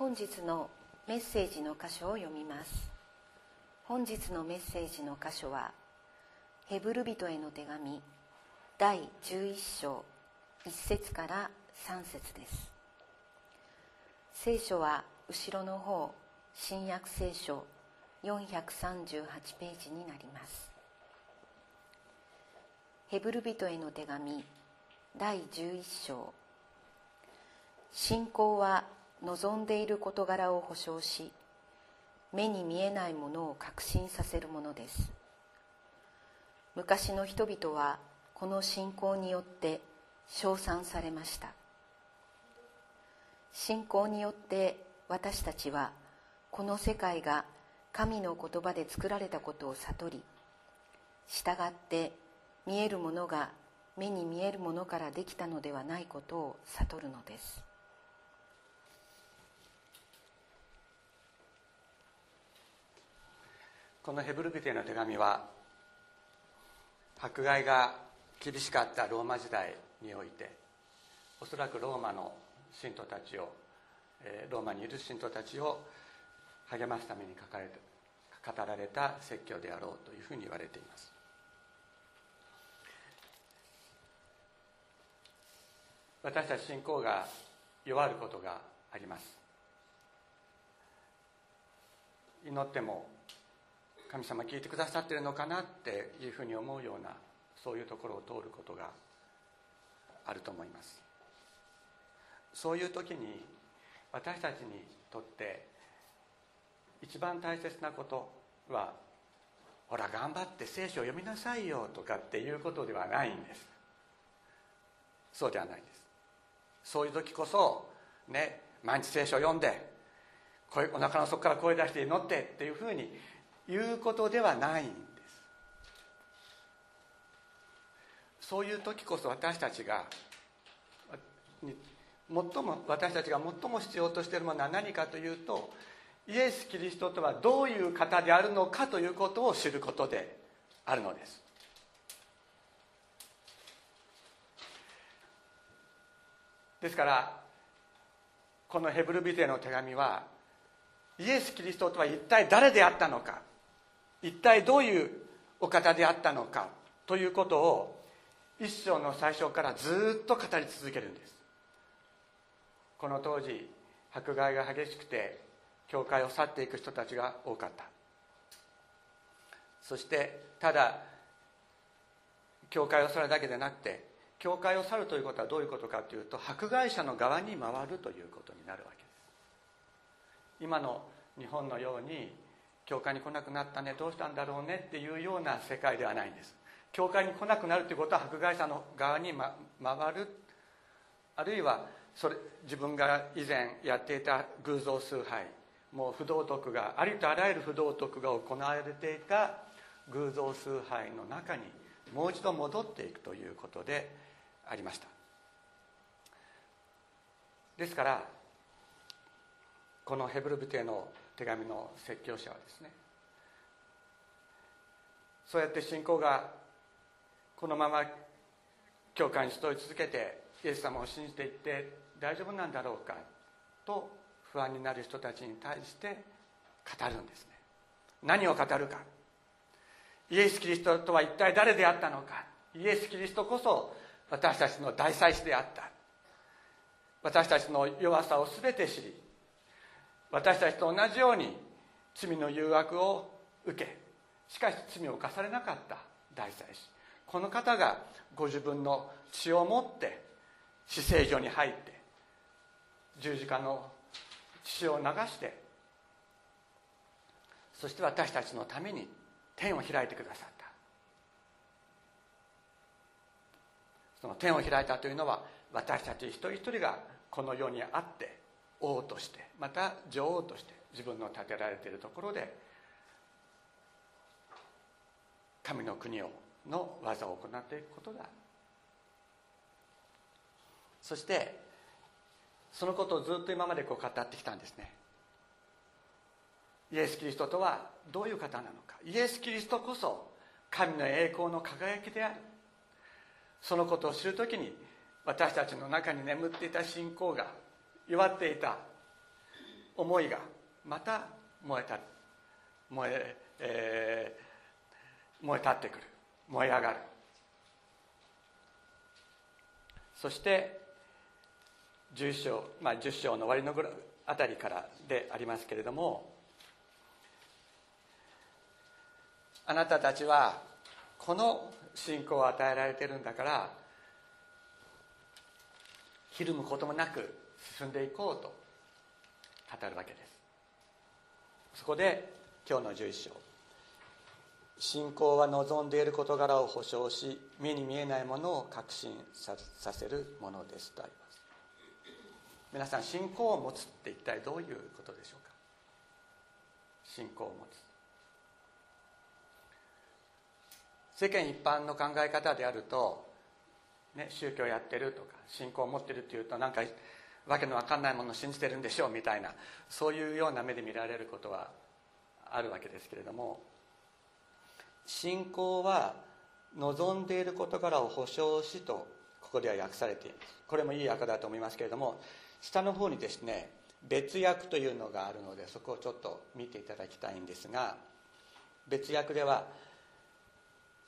本日のメッセージの箇所を読みます。本日のメッセージの箇所はヘブル人への手紙第11章1節から3節です。聖書は後ろの方新約聖書438ページになります。ヘブル人への手紙第11章。信仰は望んでいる事柄を保証し目に見えないものを確信させるものです。昔の人々はこの信仰によって称賛されました。信仰によって私たちはこの世界が神の言葉で作られたことを悟り従って見えるものが目に見えるものからできたのではないことを悟るのです。このヘブル人への手紙は迫害が厳しかったローマ時代においておそらくローマの信徒たちをローマにいる信徒たちを励ますために書かれた語られた説教であろうというふうに言われています。私たち信仰が弱ることがあります。祈っても神様聞いてくださってるのかなっていうふうに思うようなそういうところを通ることがあると思います。そういう時に私たちにとって一番大切なことはほら頑張って聖書を読みなさいよとかっていうことではないんです。そうではないんです。そういう時こそね毎日聖書を読んでお腹の底から声出して祈ってっていうふうに言うことではないんです。そういう時こそ私たちが最も私たちが最も必要としているものは何かというとイエス・キリストとはどういう方であるのかということを知ることであるのです。ですからこのヘブルビテの手紙はイエス・キリストとは一体誰であったのか一体どういうお方であったのかということを一章の最初からずっと語り続けるんです。この当時迫害が激しくて教会を去っていく人たちが多かった。そしてただ教会を去るだけでなくて教会を去るということはどういうことかというと迫害者の側に回るということになるわけです。今の日本のように教会に来なくなったねどうしたんだろうねっていうような世界ではないんです。教会に来なくなるということは迫害者の側に、ま、回る。あるいはそれ自分が以前やっていた偶像崇拝もう不道徳がありとあらゆる不道徳が行われていた偶像崇拝の中にもう一度戻っていくということでありました。ですからこのヘブル人への手紙の説教者はですねそうやって信仰がこのまま教会に集い続けてイエス様を信じていって大丈夫なんだろうかと不安になる人たちに対して語るんですね。何を語るか。イエス・キリストとは一体誰であったのか。イエス・キリストこそ私たちの大祭司であった。私たちの弱さを全て知り私たちと同じように罪の誘惑を受けしかし罪を犯されなかった大祭司。この方がご自分の血を持って死聖所に入って十字架の血を流してそして私たちのために天を開いてくださった。その天を開いたというのは私たち一人一人がこの世にあって王としてまた女王として自分の建てられているところで神の国をの技を行っていくことだ。そしてそのことをずっと今までこう語ってきたんですね。イエス・キリストとはどういう方なのか。イエス・キリストこそ神の栄光の輝きである。そのことを知るときに私たちの中に眠っていた信仰が弱っていた思いがまた燃えた燃ええー、燃え立ってくる燃え上がる。そして11章、まあ、10章の終わりのぐらあたりからでありますけれどもあなたたちはこの信仰を与えられてるんだからひるむこともなく進んでいこうと語るわけです。そこで今日の11章。信仰は望んでいる事柄を保証し目に見えないものを確信させるものですとあります。皆さん信仰を持つって一体どういうことでしょうか？信仰を持つ。世間一般の考え方であると、ね、宗教やってるとか信仰を持ってるっていうとなんかわけのわかんないものを信じてるんでしょうみたいなそういうような目で見られることはあるわけですけれども信仰は望んでいる事柄を保証しとここでは訳されています。これもいい訳だと思いますけれども下の方にですね別訳というのがあるのでそこをちょっと見ていただきたいんですが別訳では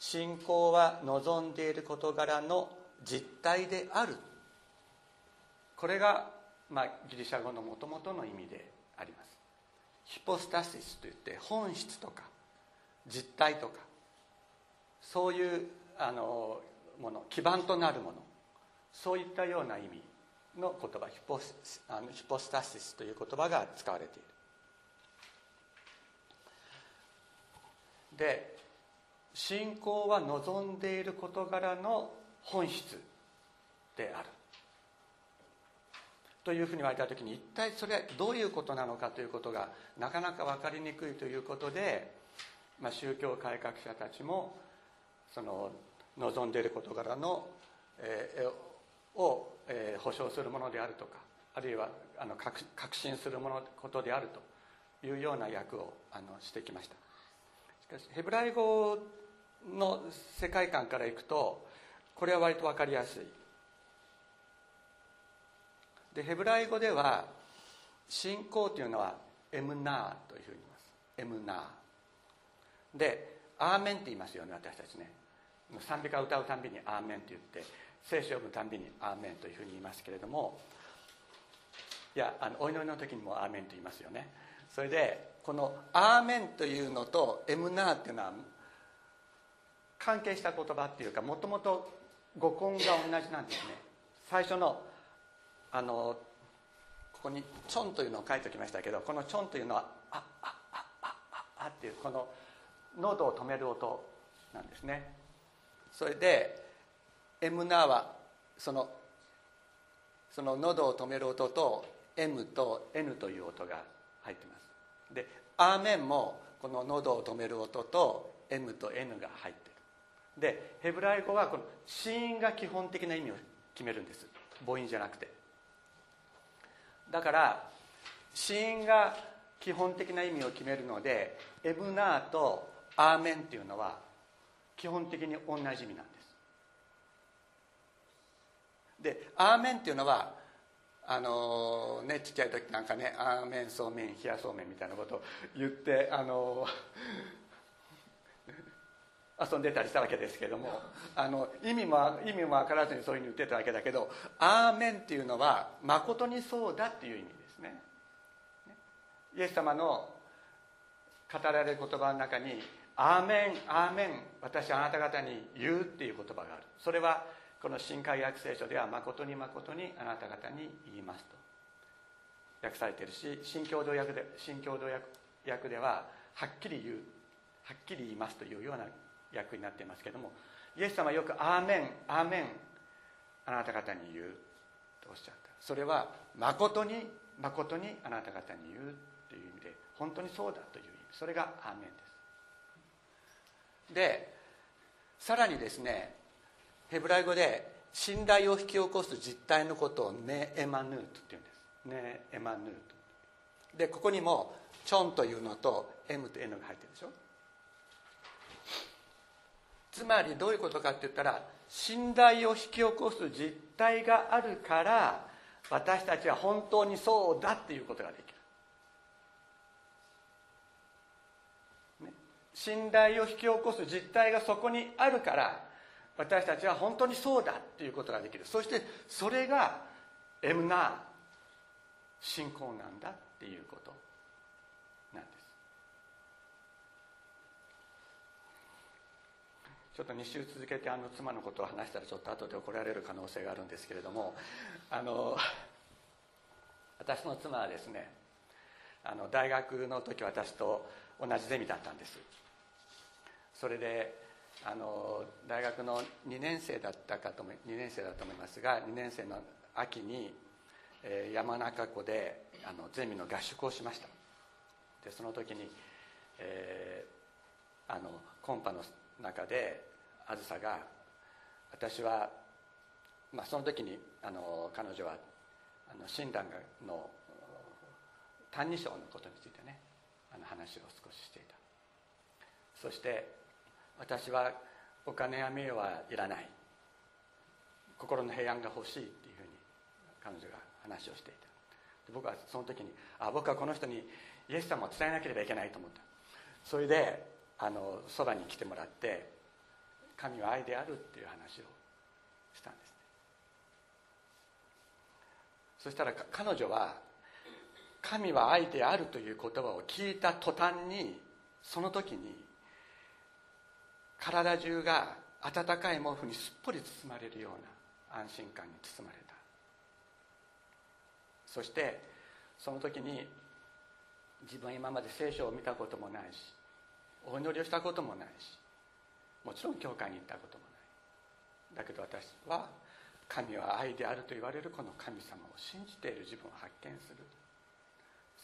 信仰は望んでいる事柄の実態であるこれが、まあ、ギリシャ語のもともとの意味であります。ヒポスタシスといって本質とか実態とかそういうあのもの基盤となるものそういったような意味の言葉ヒポあのヒポスタシスという言葉が使われている。で信仰は望んでいる事柄の本質である。というふうに言われた時に一体それはどういうことなのかということがなかなか分かりにくいということで、まあ、宗教改革者たちもその望んでいる事柄の、えー、を、えー、保証するものであるとかあるいはあの確信するものことであるというような役をあのしてきました。しかしヘブライ語の世界観からいくとこれは割と分かりやすい。でヘブライ語では信仰というのはエムナーというふうに言います。エムナー。でアーメンって言いますよね私たちね。賛美歌を歌うたんびにアーメンって言って聖書を読むたんびにアーメンというふうに言いますけれどもいやあのお祈りの時にもアーメンと言いますよね。それでこのアーメンというのとエムナーっていうのは関係した言葉っていうかもともと語根が同じなんですね。最初のあのここに「チョン」というのを書いておきましたけどこの「チョン」というのは「あっあああああ」っていうこの喉を止める音なんですね。それで「エムナーはそのその喉を止める音と「M」と「N」という音が入ってます。で「アーメン」もこの喉を止める音と「M」と「N」が入ってる。でヘブライ語はこの子音が基本的な意味を決めるんです。母音じゃなくて。だから子音が基本的な意味を決めるのでエブナーとアーメンっていうのは基本的に同じ意味なんです。でアーメンっていうのはあのねちっちゃい時なんかねアーメンそうめん冷やそうめんみたいなことを言ってあの遊んでたりしたわけですけども。あの意味も意味も分からずにそういうふうに言ってたわけだけど「アーメン」っていうのは「まことにそうだ」っていう意味ですね。イエス様の語られる言葉の中に「アーメンアーメン私あなた方に言う」っていう言葉がある。それはこの新海訳聖書では「誠に誠にあなた方に言います」と。訳されてるし新共同訳で新共同訳では「はっきり言う」「はっきり言います」というような訳になっていますけどもイエス様はよく「アーメンアーメンあなた方に言う」とおっしゃった。それは誠に誠にあなた方に言うという意味で本当にそうだという意味。それが「アーメン」です。でさらにですねヘブライ語で信頼を引き起こす実態のことをネエマヌートっていうんです。ネエマヌート。でここにもチョンというのと M と N が入ってるでしょ。つまりどういうことかって言ったら信頼を引き起こす実態があるから私たちは本当にそうだっていうことができる、ね、信頼を引き起こす実態がそこにあるから私たちは本当にそうだっていうことができる。そしてそれがエムナー信仰なんだっていうこと。ちょっと2週続けてあの妻のことを話したらちょっと後で怒られる可能性があるんですけれどもあの私の妻はですねあの大学の時私と同じゼミだったんです。それであの大学の2年生だったかと2年生だと思いますが2年生の秋に、えー、山中湖であのゼミの合宿をしました。でその時に、えー、あのコンパの中であずさが私は、まあ、その時にあの彼女はあの親鸞の「歎異抄」のことについてねあの話を少ししていた。そして私はお金や名誉はいらない。心の平安が欲しいっていうふうに彼女が話をしていた。僕はその時にあ僕はこの人にイエス様を伝えなければいけないと思った。それであのそばに来てもらって神は愛であるっていう話をしたんですね。そしたら彼女は神は愛であるという言葉を聞いた途端にその時に体中が温かい毛布にすっぽり包まれるような安心感に包まれた。そしてその時に自分今まで聖書を見たこともないしお祈りをしたこともないしもちろん教会に行ったこともない。だけど私は神は愛であると言われるこの神様を信じている自分を発見する。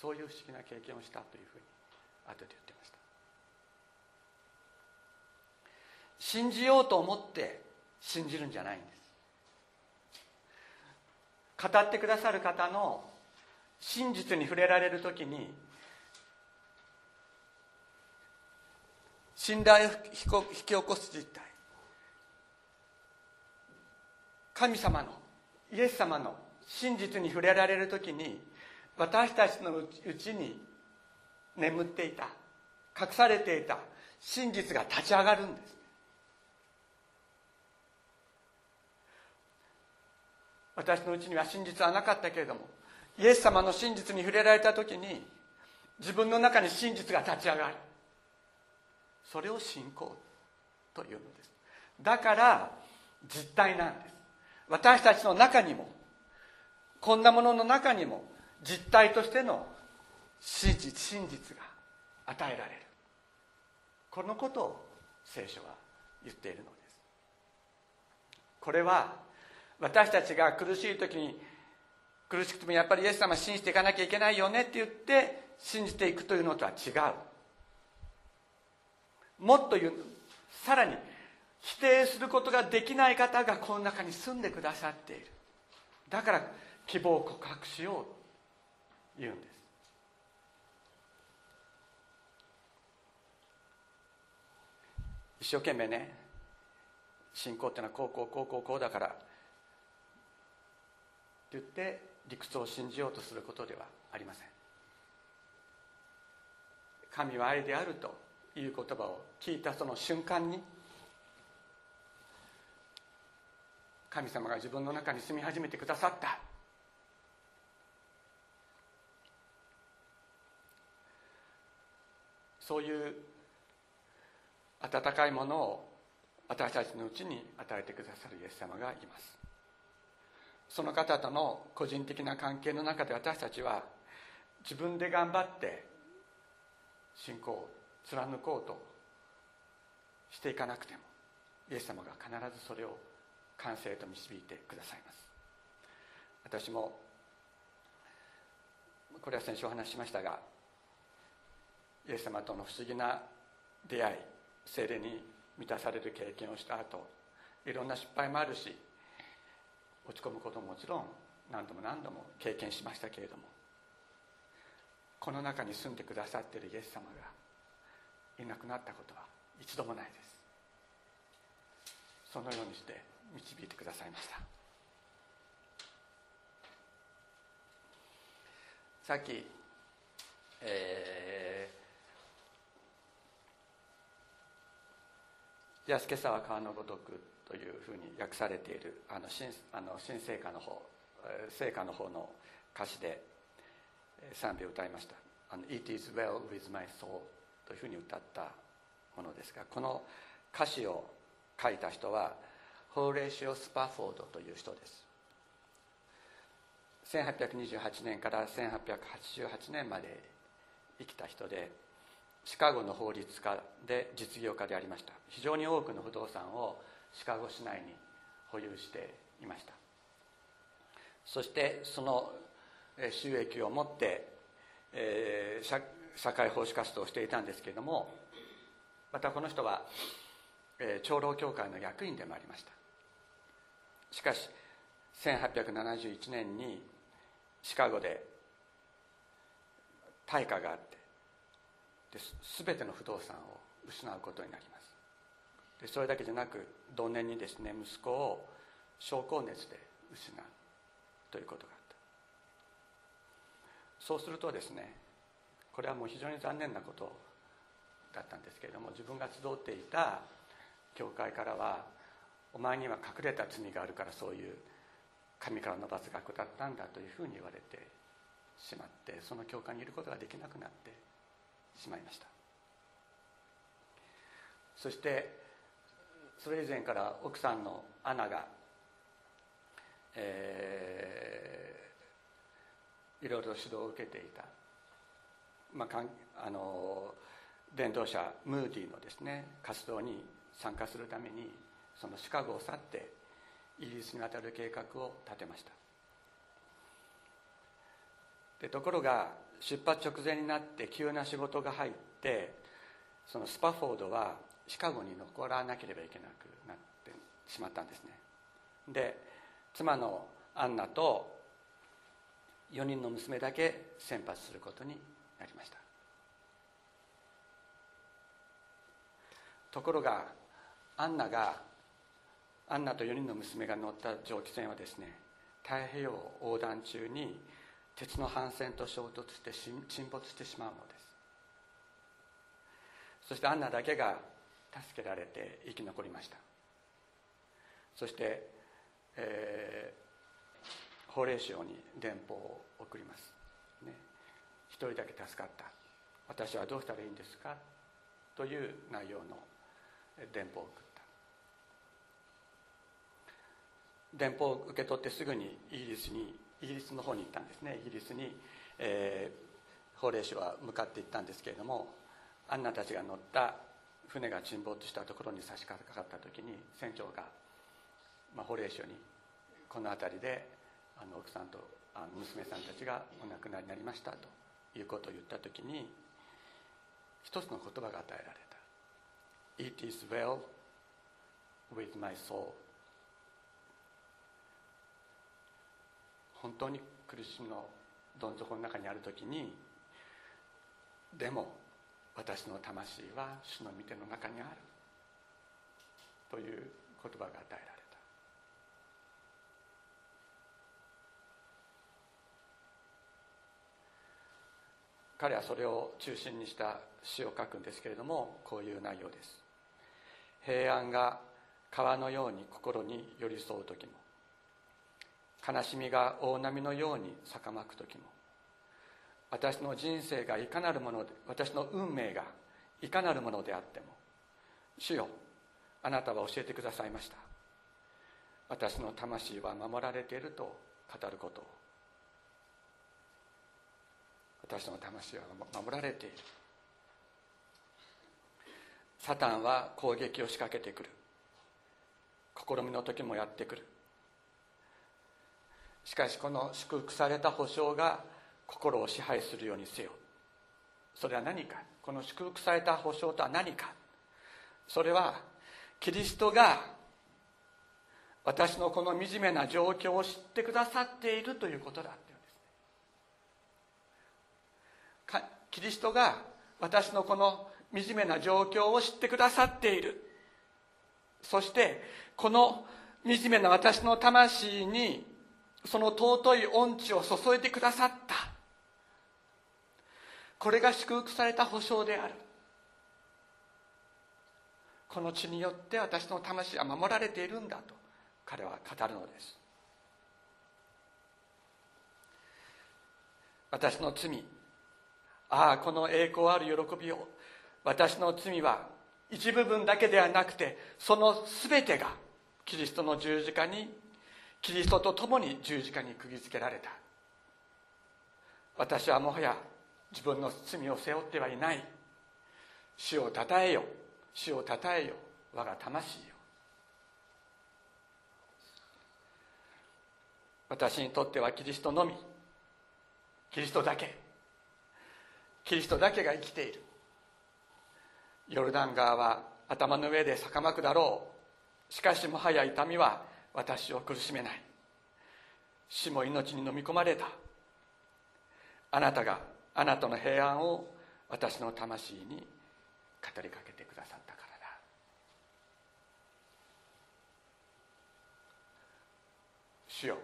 そういう不思議な経験をしたというふうに後で言ってました。信じようと思って信じるんじゃないんです。語ってくださる方の真実に触れられる時に信頼を引き起こす実態。神様のイエス様の真実に触れられる時に私たちのうちに眠っていた隠されていた真実が立ち上がるんです。私のうちには真実はなかったけれどもイエス様の真実に触れられた時に自分の中に真実が立ち上がる。それを信仰というのです。だから実体なんです。私たちの中にもこんなものの中にも実体としての真実真実が与えられる。このことを聖書は言っているのです。これは私たちが苦しい時に苦しくてもやっぱりイエス様信じていかなきゃいけないよねって言って信じていくというのとは違う。もっと言うさらに否定することができない方がこの中に住んでくださっている。だから希望を告白しようと言うんです。一生懸命ね信仰ってのはこうこうこうこうこうだからって言って理屈を信じようとすることではありません。神は愛であるという言葉を聞いたその瞬間に神様が自分の中に住み始めてくださった。そういう温かいものを私たちのうちに与えてくださるイエス様がいます。その方との個人的な関係の中で私たちは自分で頑張って信仰を貫こうとしていかなくてもイエス様が必ずそれを完成と導いてくださいます。私もこれは先週お話ししましたがイエス様との不思議な出会い精霊に満たされる経験をした後いろんな失敗もあるし落ち込むことももちろん何度も何度も経験しましたけれどもこの中に住んでくださっているイエス様がいなくなったことは一度もないです。そのようにして導いてくださいました。さっき、え安けさは川のごとくというふうに訳されているあの新あの新聖歌の方聖歌の方の歌詞で賛美を歌いました「It is well with my soul」というふうに歌ったものですがこの歌詞を書いた人はホーレーシオ・スパフォードという人です1828年から1888年まで生きた人でシカゴの法律家で実業家でありました。非常に多くの不動産をシカゴ市内に保有していました。そしてその収益を持って、えー、社会奉仕活動をしていたんですけれどもまたこの人は、えー、長老協会の役員でもありました。しかし1871年にシカゴで大火があってで全ての不動産を失うことになります。でそれだけじゃなく同年にですね息子を症候熱で失うということがあった。そうするとですねこれはもう非常に残念なことだったんですけれども自分が集っていた教会からはお前には隠れた罪があるからそういう神からの罰が下ったんだというふうに言われてしまってその教会にいることができなくなってしまいました。そしてそれ以前から奥さんのアナが、えー、いろいろ指導を受けていた、まあ、かんあの伝道者ムーディのですね活動に参加するためにそのシカゴを去ってイギリスに渡る計画を立てました。でところが出発直前になって急な仕事が入ってそのスパフォードはシカゴに残らなければいけなくなってしまったんですね。で妻のアンナと4人の娘だけ先発することになりました。ところがアンナがアンナと4人の娘が乗った蒸気船はですね太平洋横断中に鉄の帆船と衝突して沈没してしまうのです。そしてアンナだけが助けられて生き残りました。そして、えー、法令省に電報を送ります、人だけ助かった。私はどうしたらいいんですか？という内容の電報を送った。電報を受け取ってすぐにイギリスにイギリスの方に行ったんですね。イギリスに、えー、法令省は向かっていったんですけれどもアンナたちが乗った船が沈没したところに差し掛かった時に船長が、まあ、法令省にこの辺りであの奥さんとあの娘さんたちがお亡くなりになりましたと。いうことを言った時に一つの言葉が与えられた「It is well with my soul」本当に苦しみのどん底の中にある時にでも私の魂は主の御手の中にある。という言葉が与えられた。彼はそれを中心にした詩を書くんですけれどもこういう内容です。平安が川のように心に寄り添う時も悲しみが大波のように逆まく時も私の人生がいかなるもので私の運命がいかなるものであっても主よあなたは教えてくださいました。私の魂は守られていると語ることを私の魂は守られている。サタンは攻撃を仕掛けてくる。試みの時もやってくる。しかしこの祝福された保証が心を支配するようにせよ。それは何か？この祝福された保証とは何か？それはキリストが私のこの惨めな状況を知ってくださっているということだっていうんですねキリストが私のこの惨めな状況を知ってくださっている。そしてこの惨めな私の魂にその尊い恩地を注いでくださった。これが祝福された保証である。この血によって私の魂は守られているんだと彼は語るのです。私の罪ああこの栄光ある喜びを私の罪は一部分だけではなくてその全てがキリストの十字架にキリストと共に十字架に釘付けられた。私はもはや自分の罪を背負ってはいない。主をたたえよ。主をたたえよ。我が魂よ私にとってはキリストのみ。キリストだけ。キリストだけが生きている。ヨルダン川は頭の上で逆まくだろう。しかしもはや痛みは私を苦しめない。死も命に飲み込まれた。あなたがあなたの平安を私の魂に語りかけてくださったからだ。主よ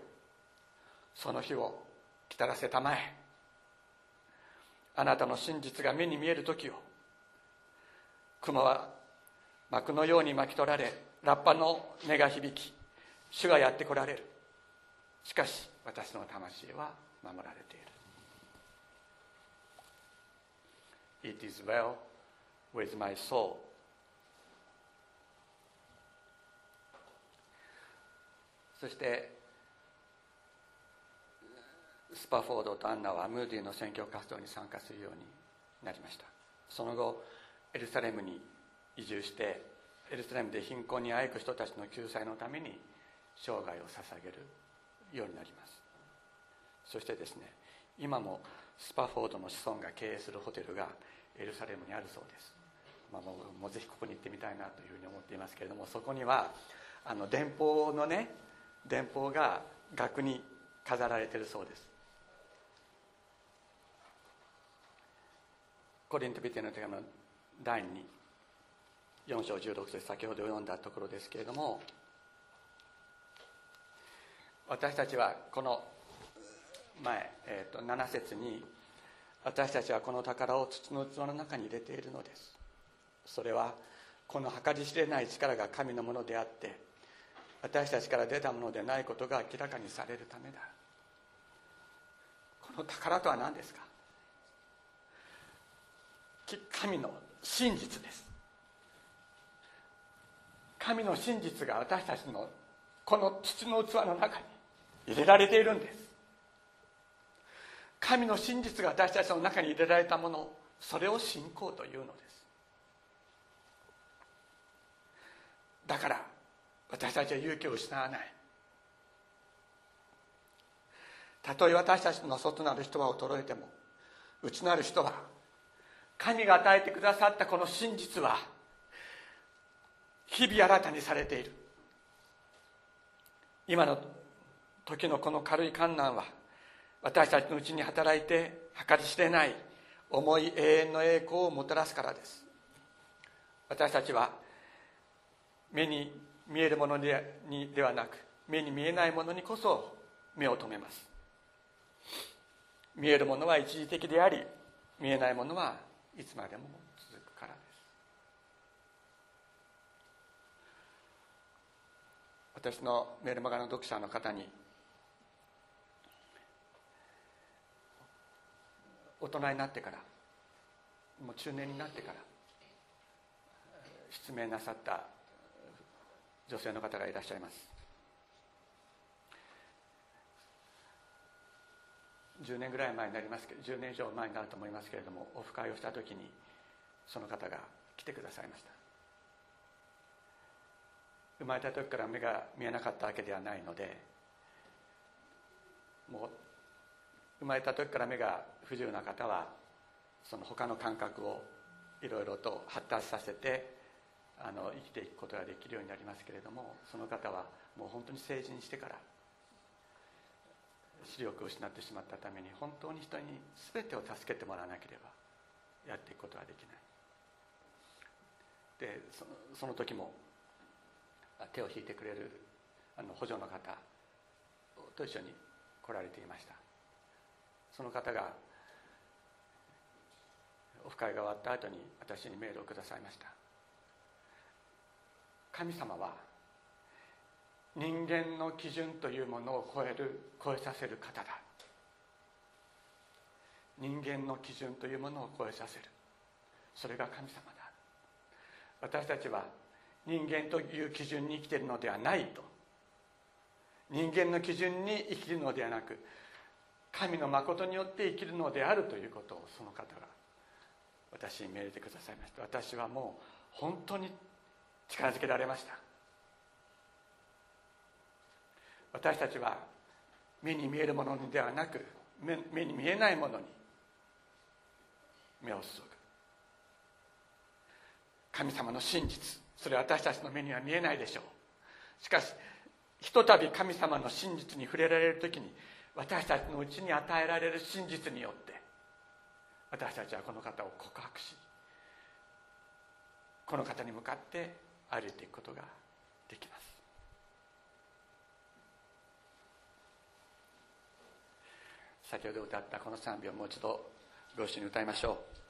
その日を来たらせたまえ。あなたの真実が目に見える時を雲は幕のように巻き取られラッパの音が響き主がやってこられる。しかし私の魂は守られている。It is well with my soul. そしてスパフォードとアンナはムーディの選挙活動に参加するようになりました。その後エルサレムに移住してエルサレムで貧困にあえく人たちの救済のために生涯を捧げるようになります。そしてですね今もスパフォードの子孫が経営するホテルがエルサレムにあるそうです、まあ、もうもうぜひここに行ってみたいなというふうに思っていますけれどもそこにはあの電報のね電報が額に飾られてるそうです。コリントビテの手紙の第2 4章16節先ほど読んだところですけれども私たちはこの前、えー、と7節に私たちはこの宝を土の器の中に入れているのです。それはこの計り知れない力が神のものであって私たちから出たものでないことが明らかにされるためだ。この宝とは何ですか？神の真実です。神の真実が私たちのこの土の器の中に入れられているんです。神の真実が私たちの中に入れられたものそれを信仰というのです。だから私たちは勇気を失わない。たとえ私たちの外なる人は衰えても内なる人は神が与えてくださったこの真実は日々新たにされている。今の時のこの軽い観難は私たちのうちに働いて計り知れない重い永遠の栄光をもたらすからです。私たちは目に見えるものでにではなく目に見えないものにこそ目を留めます。見えるものは一時的であり見えないものはいつまでも続くからです。私のメルマガの読者の方に大人になってからもう中年になってから失明なさった女性の方がいらっしゃいます。10年ぐらい前になりますけど10年以上前になると思いますけれどもオフ会をした時にその方が来てくださいました。生まれた時から目が見えなかったわけではないのでもう生まれた時から目が不自由な方はその他の感覚をいろいろと発達させてあの生きていくことができるようになりますけれどもその方はもう本当に成人してから視力を失ってしまったために本当に人に全てを助けてもらわなければやっていくことはできない。でその時も手を引いてくれるあの補助の方と一緒に来られていました。その方がオフ会が終わった後に私にメールをくださいました。神様は人間の基準というものを超える超えさせる方だ。人間の基準というものを超えさせる。それが神様だ。私たちは人間という基準に生きているのではないと。人間の基準に生きるのではなく神の誠によって生きるのであるということをその方が私に命令てくださいました。私はもう本当に力づけられました。私たちは目に見えるものではなく目に見えないものに目を注ぐ。神様の真実それは私たちの目には見えないでしょう。しかしひとたび神様の真実に触れられる時に私たちのうちに与えられる真実によって私たちはこの方を告白しこの方に向かって歩いていくことができます。先ほど歌ったこの賛美をもう一度ご一緒に歌いましょう。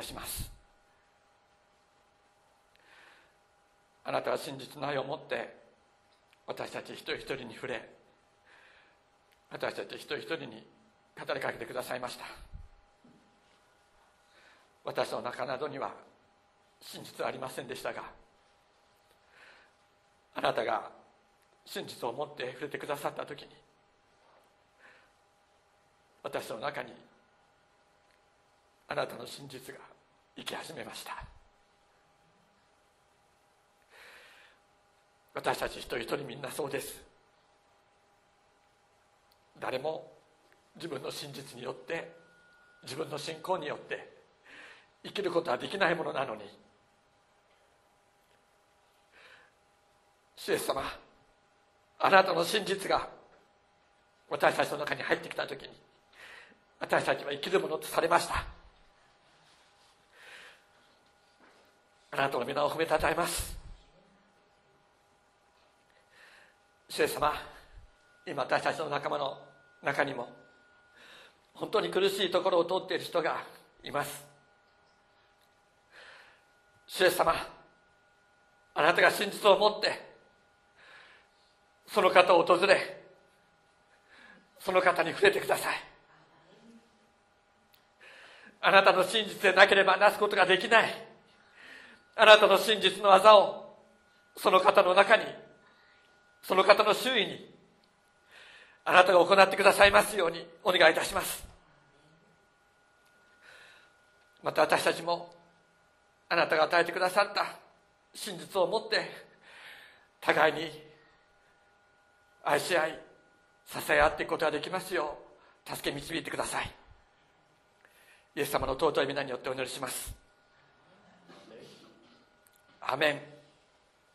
たします。あなたは真実の愛を持って私たち一人一人に触れ私たち一人一人に語りかけてくださいました。私の中などには真実はありませんでしたがあなたが真実を持って触れてくださった時に私の中にあなたの真実が生き始めました。私たち一人一人みんなそうです。誰も自分の真実によって自分の信仰によって生きることはできないものなのに主イエス様あなたの真実が私たちの中に入ってきた時に私たちは生きるものとされました。あなたの皆を褒めたたえます。主イエス様今私たちの仲間の中にも本当に苦しいところを通っている人がいます。主イエス様あなたが真実を持ってその方を訪れその方に触れてください。あなたの真実でなければなすことができない。あなたの真実の技をその方の中にその方の周囲にあなたが行ってくださいますようにお願いいたします。また私たちもあなたが与えてくださった真実を持って互いに愛し合い支え合っていくことができますよう助け導いてください。イエス様の尊い皆によってお祈りします。アメン